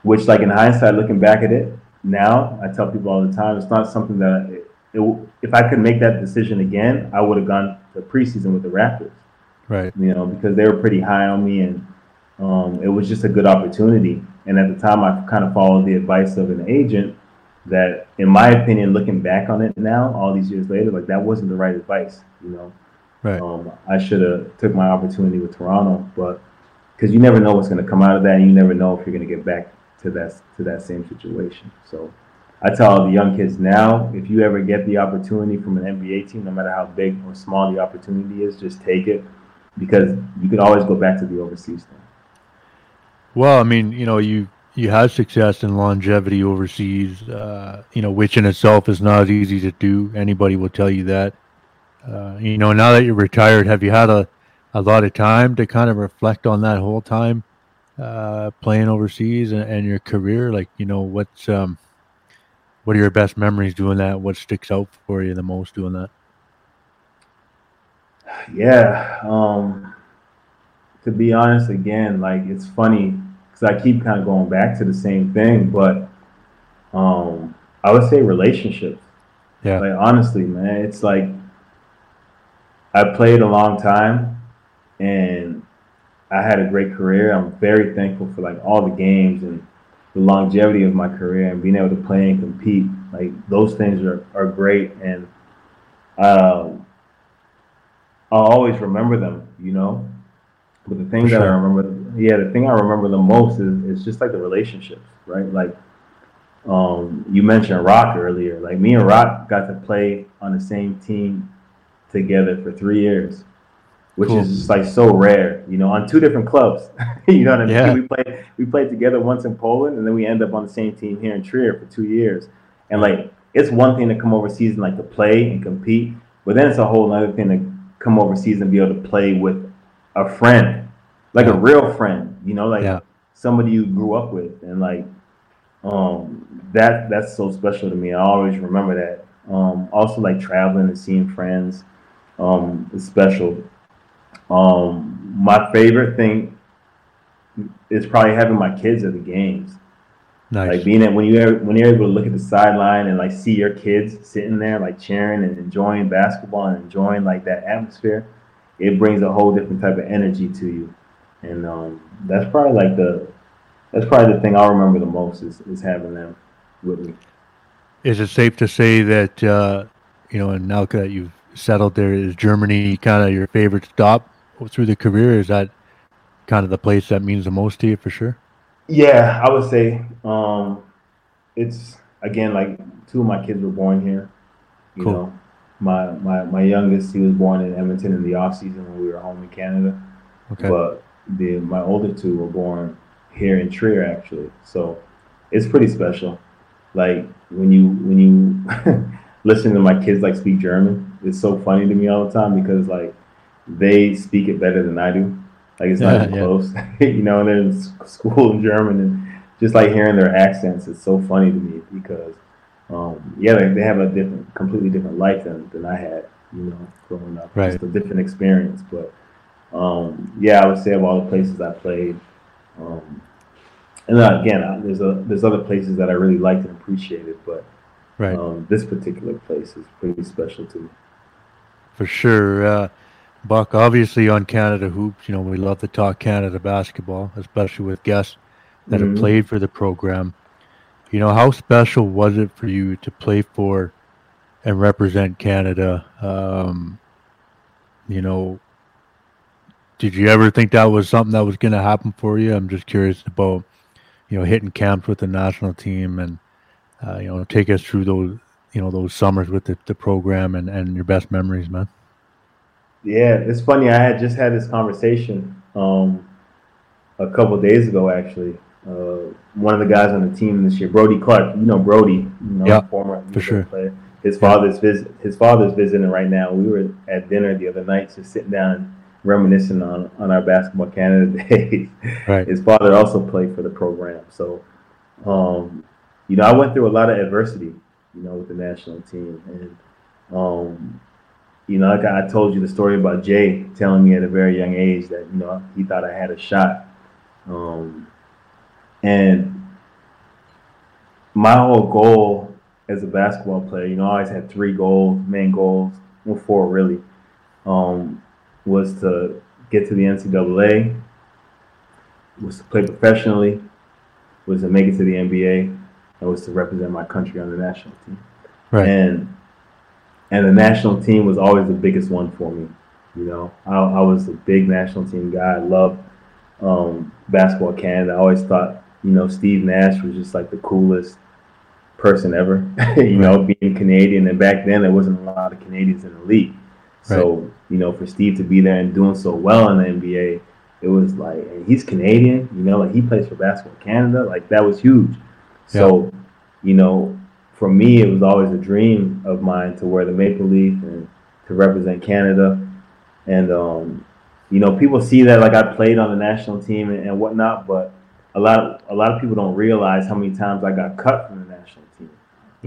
which, like in hindsight, looking back at it now, I tell people all the time, it's not something that it, it, if I could make that decision again, I would have gone to preseason with the Raptors Right. you know, because they were pretty high on me, and um, it was just a good opportunity. And at the time, I kind of followed the advice of an agent that, in my opinion, looking back on it now, all these years later, like that wasn't the right advice. You know, Right. um, I should have took my opportunity with Toronto, but because you never know what's going to come out of that, and you never know if you're going to get back to that to that same situation. So. I tell all the young kids now, if you ever get the opportunity from an NBA team, no matter how big or small the opportunity is, just take it because you can always go back to the overseas thing. Well, I mean, you know, you you had success and longevity overseas, uh, you know, which in itself is not easy to do. Anybody will tell you that. Uh, you know, now that you're retired, have you had a, a lot of time to kind of reflect on that whole time uh, playing overseas and, and your career? Like, you know, what's um, what are your best memories doing that? What sticks out for you the most doing that? Yeah. Um, to be honest, again, like it's funny because I keep kind of going back to the same thing, but um, I would say relationships. Yeah. Like honestly, man, it's like I played a long time and I had a great career. I'm very thankful for like all the games and the longevity of my career and being able to play and compete. Like those things are, are great and um, I'll always remember them, you know. But the thing For that I remember, yeah, the thing I remember the most is, is just like the relationships, right? Like, um, you mentioned Rock earlier. Like me and Rock got to play on the same team together for three years, which Cool. is just like so rare, you know, on two different clubs. [laughs] you know what I mean? Yeah. We played we played together once in Poland, and then we end up on the same team here in Trier for two years. And like, it's one thing to come overseas and like to play and compete, but then it's a whole other thing to come overseas and be able to play with a friend, like a real friend, you know, like Yeah. somebody you grew up with, and like um, that that's so special to me. I always remember that. Um, also, like traveling and seeing friends um, is special. Um, my favorite thing is probably having my kids at the games. Nice. Like being at when you when you're able to look at the sideline and like see your kids sitting there like cheering and enjoying basketball and enjoying like that atmosphere, it brings a whole different type of energy to you. And um, that's probably like the that's probably the thing I'll remember the most is, is having them with me. Is it safe to say that uh, you know, and now that you've settled there, is Germany kind of your favorite stop through the career? Is that kind of the place that means the most to you for sure? Yeah, I would say um, it's again like two of my kids were born here. You cool. know, my, my my youngest he was born in Edmonton in the off season when we were home in Canada. Okay. But the my older two were born here in Trier actually. So it's pretty special. Like when you when you [laughs] listen to my kids like speak German, it's so funny to me all the time because like they speak it better than I do. Like it's not even yeah. close, [laughs] you know. And they're in school in German, and just like hearing their accents, it's so funny to me because, um, yeah, they, they have a different, completely different life than, than I had, you know, growing up. Right. It's a different experience, but um, yeah, I would say of all the places I played, um, and again, I, there's a there's other places that I really liked and appreciated, but right. Um, this particular place is pretty special to me. For sure. Uh, Buck, obviously on Canada Hoops, you know, we love to talk Canada basketball, especially with guests that mm-hmm. have played for the program. You know, how special was it for you to play for and represent Canada? Um, you know, did you ever think that was something that was going to happen for you? I'm just curious about, you know, hitting camps with the national team and, uh, you know, take us through those, you know, those summers with the, the program and, and your best memories, man. Yeah, it's funny. I had just had this conversation um, a couple days ago, actually. Uh, one of the guys on the team this year, Brody Clark. You know Brody, you know, yeah, former for sure. player. His father's visit. His father's visiting right now. We were at dinner the other night, just sitting down reminiscing on on our basketball Canada [laughs] days. Right. His father also played for the program, so um, you know I went through a lot of adversity, you know, with the national team, and um, you know, like I told you the story about Jay telling me at a very young age that you know he thought I had a shot, um, and my whole goal as a basketball player, you know, I always had three goals, main goals, well, four really, um, was to get to the NCAA, was to play professionally, was to make it to the NBA, and was to represent my country on the national team. Right. And and the national team was always the biggest one for me. You know, I, I was a big national team guy. I loved um, basketball Canada. I always thought, you know, Steve Nash was just like the coolest person ever. [laughs] you know, being Canadian, and back then there wasn't a lot of Canadians in the league. So you know, for Steve to be there and doing so well in the NBA, it was like, and he's Canadian. You know, like he plays for Basketball Canada. Like that was huge. So, you know, for me, it was always a dream of mine to wear the maple leaf and to represent Canada. And um, you know, people see that like I played on the national team and, and, whatnot, but a lot of, a lot of people don't realize how many times I got cut from the.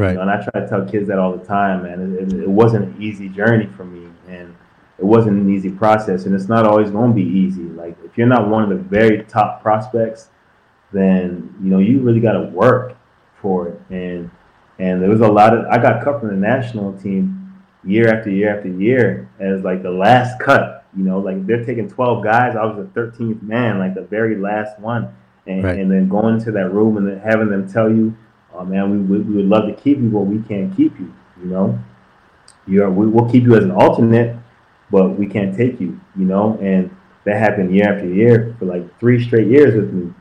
Right. You know, and I try to tell kids that all the time, man. It, it, it, wasn't an easy journey for me, and it wasn't an easy process, and it's not always going to be easy. Like if you're not one of the very top prospects, then you know you really got to work for it, and and there was a lot of I got cut from the national team year after year after year as like the last cut. You know, like they're taking 12 guys. I was the 13th man, like the very last one. And, right. and then going into that room and then having them tell you, oh man, we, we, we would love to keep you, but we can't keep you. You know, you are, we, we'll keep you as an alternate, but we can't take you. You know, and that happened year after year for like three straight years with me.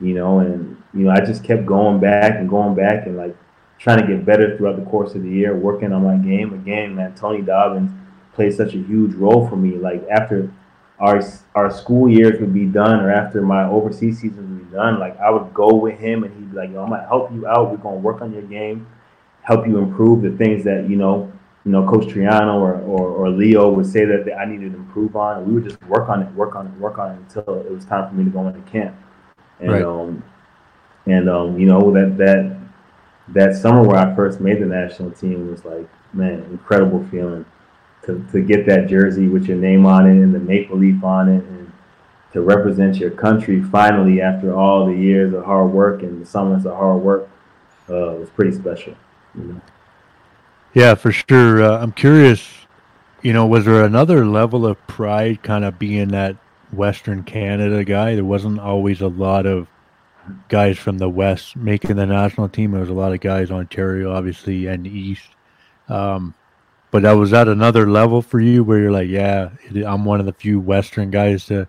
You know, and you know I just kept going back and going back and like trying to get better throughout the course of the year, working on my game. Again, man, Tony Dobbins played such a huge role for me. Like after our our school years would be done, or after my overseas be done, like I would go with him, and he'd be like, "Yo, I'm gonna help you out. We're gonna work on your game, help you improve the things that you know." You know, Coach Triano or, or, or Leo would say that, that I needed to improve on, and we would just work on it, work on it, work on it until it was time for me to go into camp. And right. um, and um, you know that that that summer where I first made the national team was like, man, incredible feeling to, to get that jersey with your name on it and the maple leaf on it and to represent your country finally after all the years of hard work and the summers of hard work uh, was pretty special. You know? Yeah, for sure. Uh, I'm curious, you know, was there another level of pride kind of being that Western Canada guy. There wasn't always a lot of guys from the West making the national team. There was a lot of guys Ontario, obviously, and East. Um, but that was at another level for you where you're like, yeah, I'm one of the few Western guys to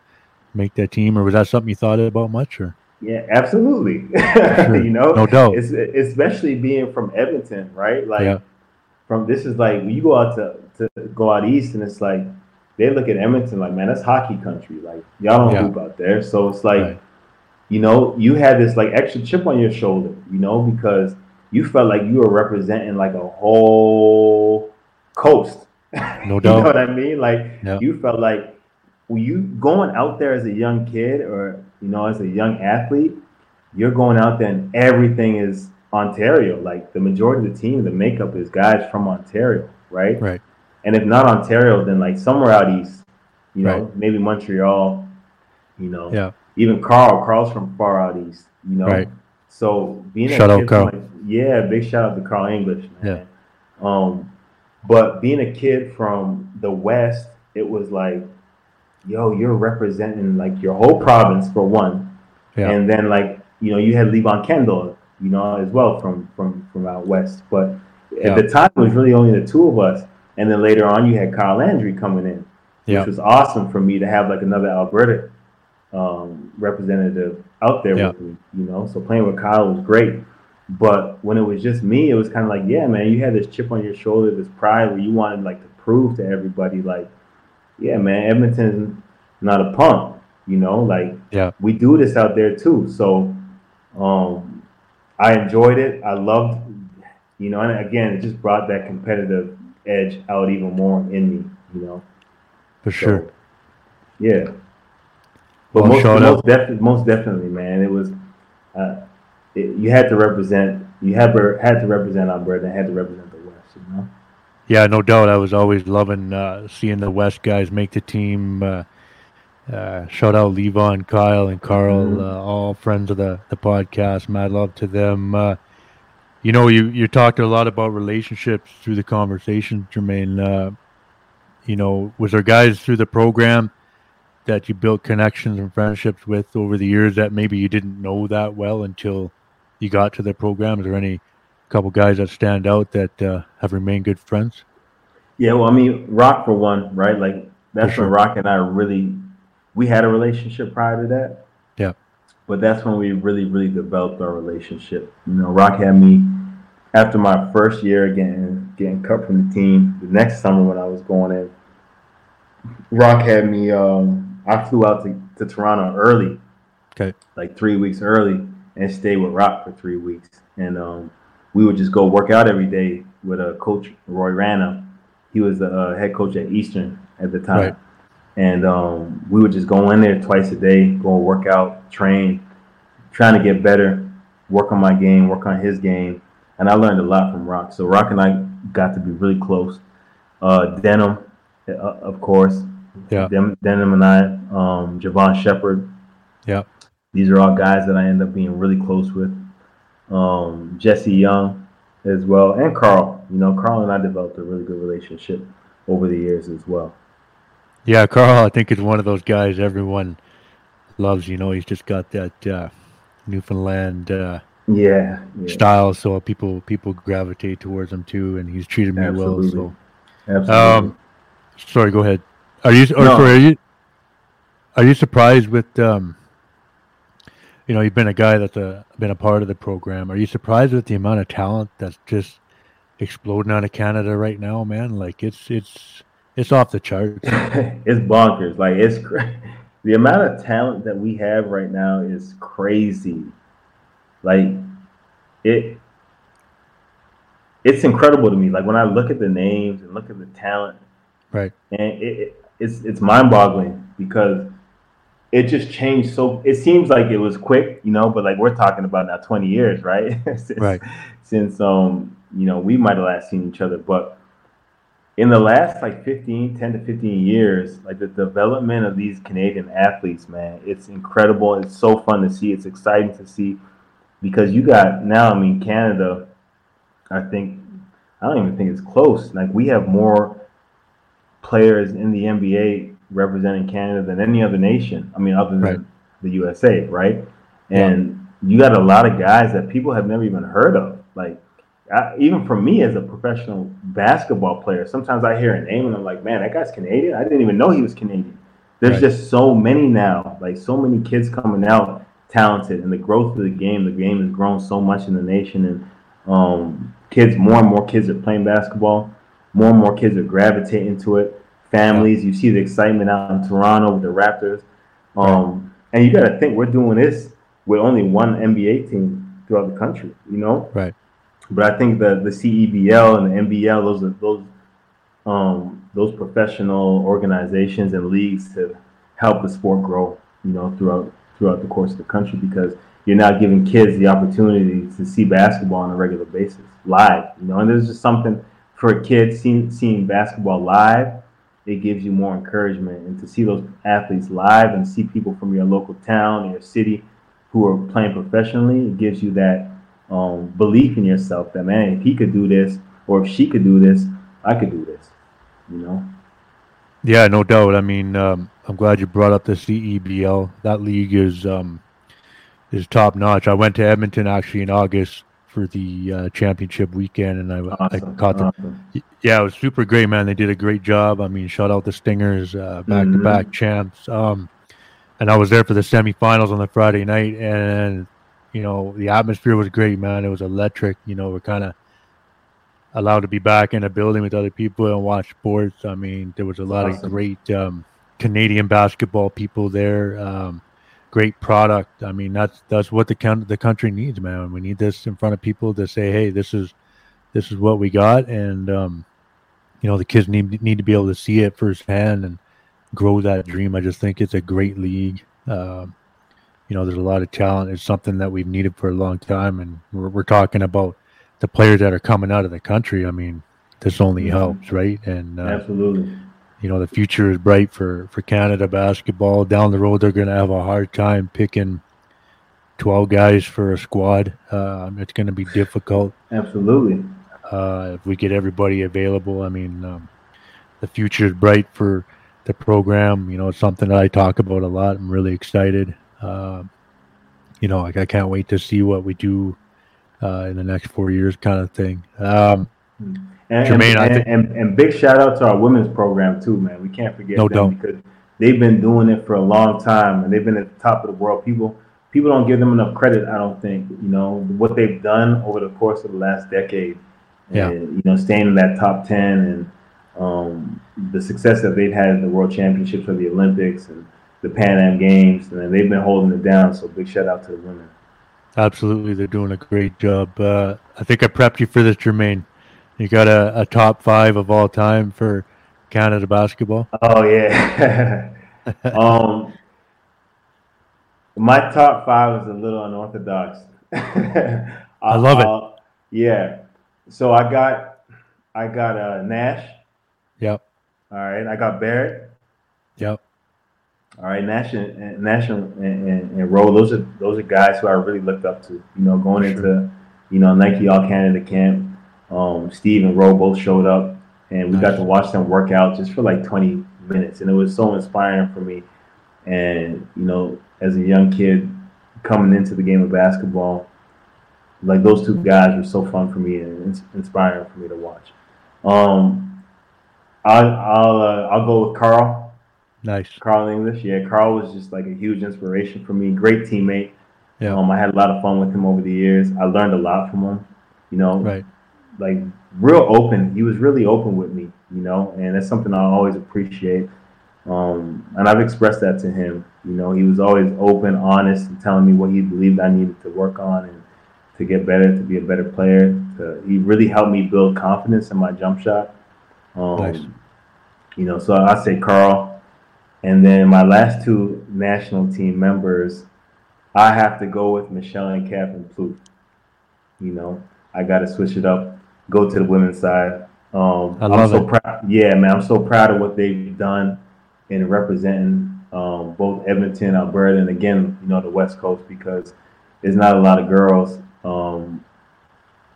make that team, or was that something you thought about much? Or yeah, absolutely. [laughs] Sure. you know, no doubt. It's, especially being from Edmonton, right? Like, yeah. from this is like when you go out to to go out east, and it's like they look at Edmonton like, man, that's hockey country. Like y'all don't yeah. hoop out there, so it's like. Right. You know, you had this like extra chip on your shoulder, you know, because you felt like you were representing like a whole coast. [laughs] No doubt. you know what I mean? Like you felt like were you going out there as a young kid or you know as a young athlete, you're going out there and everything is Ontario. Like the majority of the team, the makeup is guys from Ontario, right? Right. And if not Ontario, then like somewhere out east, you know, right. maybe Montreal, you know. Yeah. Even Carl, Carl's from far out east, you know. Right. So being shout a kid Carl. Like, yeah, big shout out to Carl English, man. Yeah. Um, but being a kid from the West, it was like, yo, you're representing like your whole province for one. Yeah. And then like, you know, you had Levon Kendall, you know, as well from from from out west. But at yeah. the time it was really only the two of us. And then later on you had Kyle Landry coming in. Which was awesome for me to have like another Alberta um, representative out there yeah. with me, you know. So playing with Kyle was great. But when it was just me, it was kind of like, yeah, man, you had this chip on your shoulder, this pride where you wanted like to prove to everybody, like, yeah, man, Edmonton's not a punk, you know, like, yeah, we do this out there too. So, um, I enjoyed it. I loved, you know, and again, it just brought that competitive edge out even more in me, you know. For sure. So, yeah. But well, most, most, def- most definitely, man, it was. Uh, it, you had to represent you had had to represent Alberta and had to represent the West, you know. Yeah, no doubt. I was always loving uh, seeing the West guys make the team. Uh, uh, shout out Levon, Kyle, and Carl, mm-hmm. Uh, all friends of the, the podcast. Mad love to them. Uh, you know, you you talked a lot about relationships through the conversation, Jermaine. Uh, you know, was there guys through the program that you built connections and friendships with over the years that maybe you didn't know that well until you got to the program? Is there any couple guys that stand out that uh, have remained good friends? Yeah, well, I mean, Rock for one, right? Like that's sure. when Rock and I really we had a relationship prior to that. Yeah. But that's when we really, really developed our relationship. You know, Rock had me after my first year getting getting cut from the team. The next summer when I was going in, Rock had me. Um, I flew out to, to Toronto early. Okay. Like three weeks early and stayed with Rock for three weeks. And um, we would just go work out every day with a coach, Roy Rana. He was the uh, head coach at Eastern at the time. Right. And um, we would just go in there twice a day, go work out, train, trying to get better, work on my game, work on his game. And I learned a lot from Rock. So Rock and I got to be really close. Uh, Denham, uh, of course. Yeah. Denham and I, um, Jevohn Shepherd. Yeah. These are all guys that I end up being really close with. Um, Jesse Young as well, and Carl. You know, Carl and I developed a really good relationship over the years as well. Yeah, Carl, I think is one of those guys everyone loves. You know, he's just got that uh, Newfoundland uh, yeah, yeah, style, so people people gravitate towards him too, and he's treated me Absolutely. well. So, Absolutely. Um, sorry, go ahead. Are you? Or, no. sorry, are you? Are you surprised with um, you know, you've been a guy that's a, been a part of the program. Are you surprised with the amount of talent that's just exploding out of Canada right now, man? Like it's it's it's off the charts. [laughs] it's bonkers. Like it's the amount of talent that we have right now is crazy. Like it it's incredible to me. Like when I look at the names and look at the talent, right? And it, it it's it's mind boggling because it just changed so it seems like it was quick you know but like we're talking about now 20 years right? [laughs] Since, right. since um you know we might have last seen each other but in the last like 15 10 to 15 years like the development of these canadian athletes man it's incredible. It's so fun to see. It's exciting to see because you got now i mean canada i think i don't even think it's close. Like we have more players in the nba representing Canada than any other nation. I mean, other than Right. the USA, right? Yeah. And you got a lot of guys that people have never even heard of. Like, I, even for me as a professional basketball player, sometimes I hear a name and I'm like, man, that guy's Canadian. I didn't even know he was Canadian. There's Right. just so many now, like so many kids coming out talented, and the growth of the game. The game has grown so much in the nation, and um, kids, more and more kids are playing basketball. More and more kids are gravitating to it. Families, you see the excitement out in Toronto with the Raptors, um, and you got to think we're doing this with only one NBA team throughout the country. You know, Right. but I think the the CEBL and the NBL, those are those um, those professional organizations and leagues to help the sport grow. You know, throughout throughout the course of the country because you're now giving kids the opportunity to see basketball on a regular basis live. You know, and there's just something for a kid seeing seeing basketball live. It gives you more encouragement, and to see those athletes live and see people from your local town, your city, who are playing professionally, it gives you that um, belief in yourself that man, if he could do this or if she could do this, I could do this. You know. Yeah, no doubt. I mean, um, I'm glad you brought up the CEBL. That league is um, is top notch. I went to Edmonton actually in August for the uh, championship weekend, and I, I caught them. awesome. Yeah, it was super great, man. They did a great job. I mean, shout out the Stingers, uh, back-to-back Mm-hmm. champs. Um, and I was there for the semifinals on the Friday night, and you know the atmosphere was great, man. It was electric. You know, we're kind of allowed to be back in a building with other people and watch sports. I mean, there was a lot Awesome. of great um, Canadian basketball people there. Um, great product. I mean, that's that's what the coun- the country needs, man. We need this in front of people to say, hey, this is this is what we got, and um, you know the kids need need to be able to see it firsthand and grow that dream. I just think it's a great league. Um, you know, there's a lot of talent. It's something that we've needed for a long time, and we're, we're talking about the players that are coming out of the country. I mean, this only Mhm. helps, right? And uh, Absolutely. You know, the future is bright for for Canada basketball. Down the road, they're going to have a hard time picking twelve guys for a squad. Uh, it's going to be difficult Absolutely. uh, if we get everybody available. I mean, um, the future is bright for the program. You know, it's something that I talk about a lot. I'm really excited. Um you know, like I can't wait to see what we do uh, in the next four years, kind of thing. Um, And, Jermaine, and, I think- and, and big shout out to our women's program too, man. We can't forget No them because they've been doing it for a long time and they've been at the top of the world. People people don't give them enough credit, I don't think. You know, what they've done over the course of the last decade. And, you know, staying in that top ten and um, the success that they've had in the world championships or the Olympics and the Pan Am Games, and they've been holding it down. So big shout out to the women. absolutely, they're doing a great job. Uh, I think I prepped you for this, Jermaine. You got a, a top five of all time for Canada basketball. Oh yeah. [laughs] um, my top five is a little unorthodox. [laughs] I, love it. Yeah. So I got, I got uh, Nash. Yep, All right. I got Barrett. yep, All right. Nash and, Nash and, and, and Rowe. Those are those are guys who I really looked up to. You know, going into, you know, Nike All Canada camp. Um, Steve and Rowe both showed up, and we got to watch them work out just for like 20 minutes, and it was so inspiring for me. And you know, as a young kid coming into the game of basketball, like those two guys were so fun for me and ins- inspiring for me to watch. Um, I'll I'll uh, I'll go with Carl. nice. Carl English. Yeah, Carl was just like a huge inspiration for me. Great teammate. Yeah. Um, I had a lot of fun with him over the years. I learned a lot from him. You know, Right. Like real open. He was really open with me. You know, and that's something I always appreciate. Um, and I've expressed that to him. You know, he was always open, honest, and telling me what he believed I needed to work on and to get better, to be a better player. To, he really helped me build confidence in my jump shot. Um, Nice. You know, so I say Carl, and then my last two national team members, I have to go with Michelle and Catherine Plouffe. You know, I got to switch it up, go to the women's side. Um, I am love so it. proud. Yeah, man, I'm so proud of what they've done in representing um, both Edmonton, Alberta, and again, you know, the West Coast because there's not a lot of girls, um,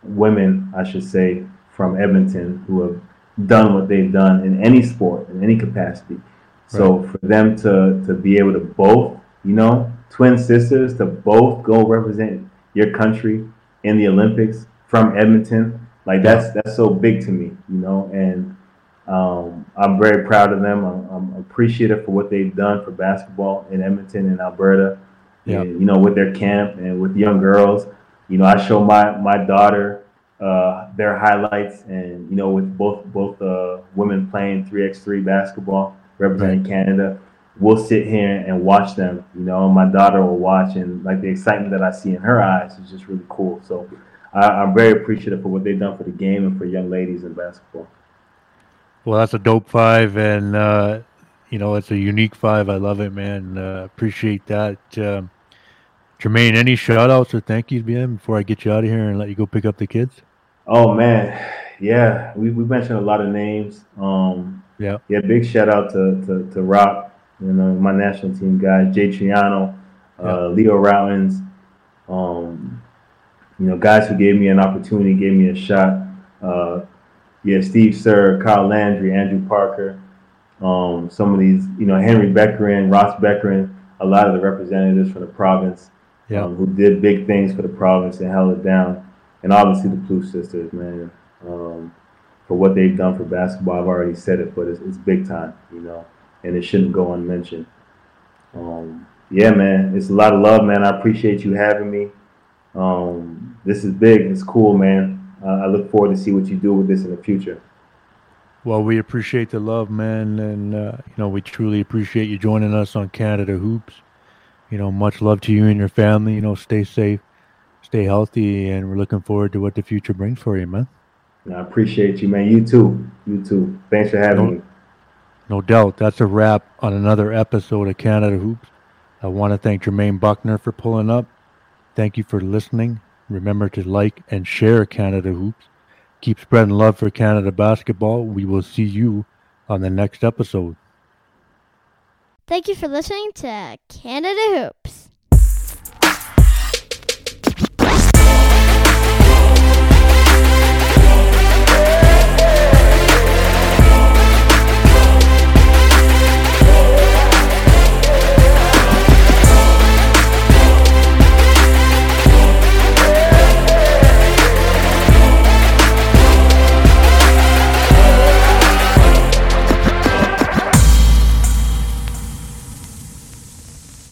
women, I should say, from Edmonton who have done what they've done in any sport, in any capacity. So right. for them to to be able to both, you know, twin sisters to both go represent your country in the Olympics from Edmonton, like that's that's so big to me, you know, and um, I'm very proud of them. I'm, I'm, appreciative for what they've done for basketball in Edmonton and Alberta. Yeah. And, you know, with their camp and with young girls. You know, I show my my daughter uh, their highlights, and you know, with both both uh, women playing three x three basketball representing right. Canada, we'll sit here and watch them. You know, my daughter will watch, and like the excitement that I see in her eyes is just really cool. So, I, am very appreciative for what they've done for the game and for young ladies in basketball. Well, that's a dope five, and uh, you know, it's a unique five. I love it, man. Uh, appreciate that. Um, Jermaine, any shout outs or thank yous, man, before I get you out of here and let you go pick up the kids? Oh man, yeah, we, we mentioned a lot of names. Um, yeah, yeah, big shout out to to, to Rock, you know, my national team guys, Jay Triano, uh, yeah. Leo Rautins, um, you know, guys who gave me an opportunity, gave me a shot. Uh, yeah, Steve Sir, Kyle Landry, Andrew Parker, um, some of these, you know, Henry Bekkering, Ross Bekkering, a lot of the representatives from the province yeah. um, who did big things for the province and held it down. And obviously the Plouffe Sisters, man, um, for what they've done for basketball. I've already said it, but it's, it's big time, you know, and it shouldn't go unmentioned. Um, yeah, man, it's a lot of love, man. I appreciate you having me. Um, this is big. It's cool, man. Uh, I look forward to see what you do with this in the future. Well, we appreciate the love, man, and uh, you know we truly appreciate you joining us on Canada Hoops. You know, much love to you and your family. You know, stay safe, stay healthy, and we're looking forward to what the future brings for you, man. I appreciate you, man. You too. You too. Thanks for having no, me. No doubt. That's a wrap on another episode of Canada Hoops. I want to thank Jermaine Bucknor for pulling up. Thank you for listening. Remember to like and share Canada Hoops. Keep spreading love for Canada basketball. We will see you on the next episode. Thank you for listening to Canada Hoops.